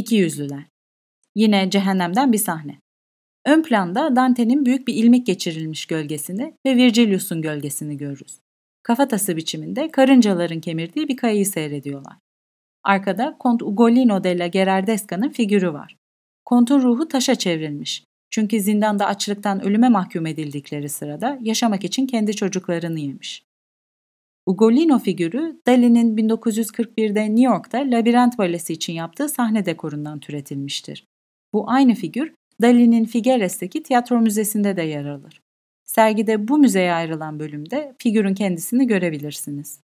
İki yüzlüler. Yine cehennemden bir sahne. Ön planda Dante'nin büyük bir ilmik geçirilmiş gölgesini ve Virgilius'un gölgesini görürüz. Kafatası biçiminde karıncaların kemirdiği bir kayayı seyrediyorlar. Arkada Kont Ugolino della Gerardesca'nın figürü var. Kont'un ruhu taşa çevrilmiş. Çünkü zindanda açlıktan ölüme mahkum edildikleri sırada yaşamak için kendi çocuklarını yemiş. Ugolino figürü Dali'nin 1941'de New York'ta Labirent Balesi için yaptığı sahne dekorundan türetilmiştir. Bu aynı figür Dali'nin Figueres'teki tiyatro müzesinde de yer alır. Sergide bu müzeye ayrılan bölümde figürün kendisini görebilirsiniz.